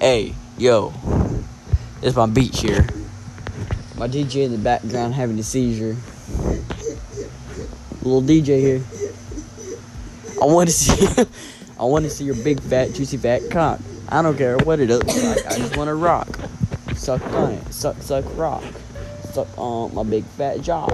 Hey, yo. It's my beach here. My DJ in the background having a seizure. Little DJ here. I want to see. I want to see your big fat juicy fat cock. I don't care what it looks like. I just want to rock. Suck on it. Suck suck rock. Suck on my big fat jock.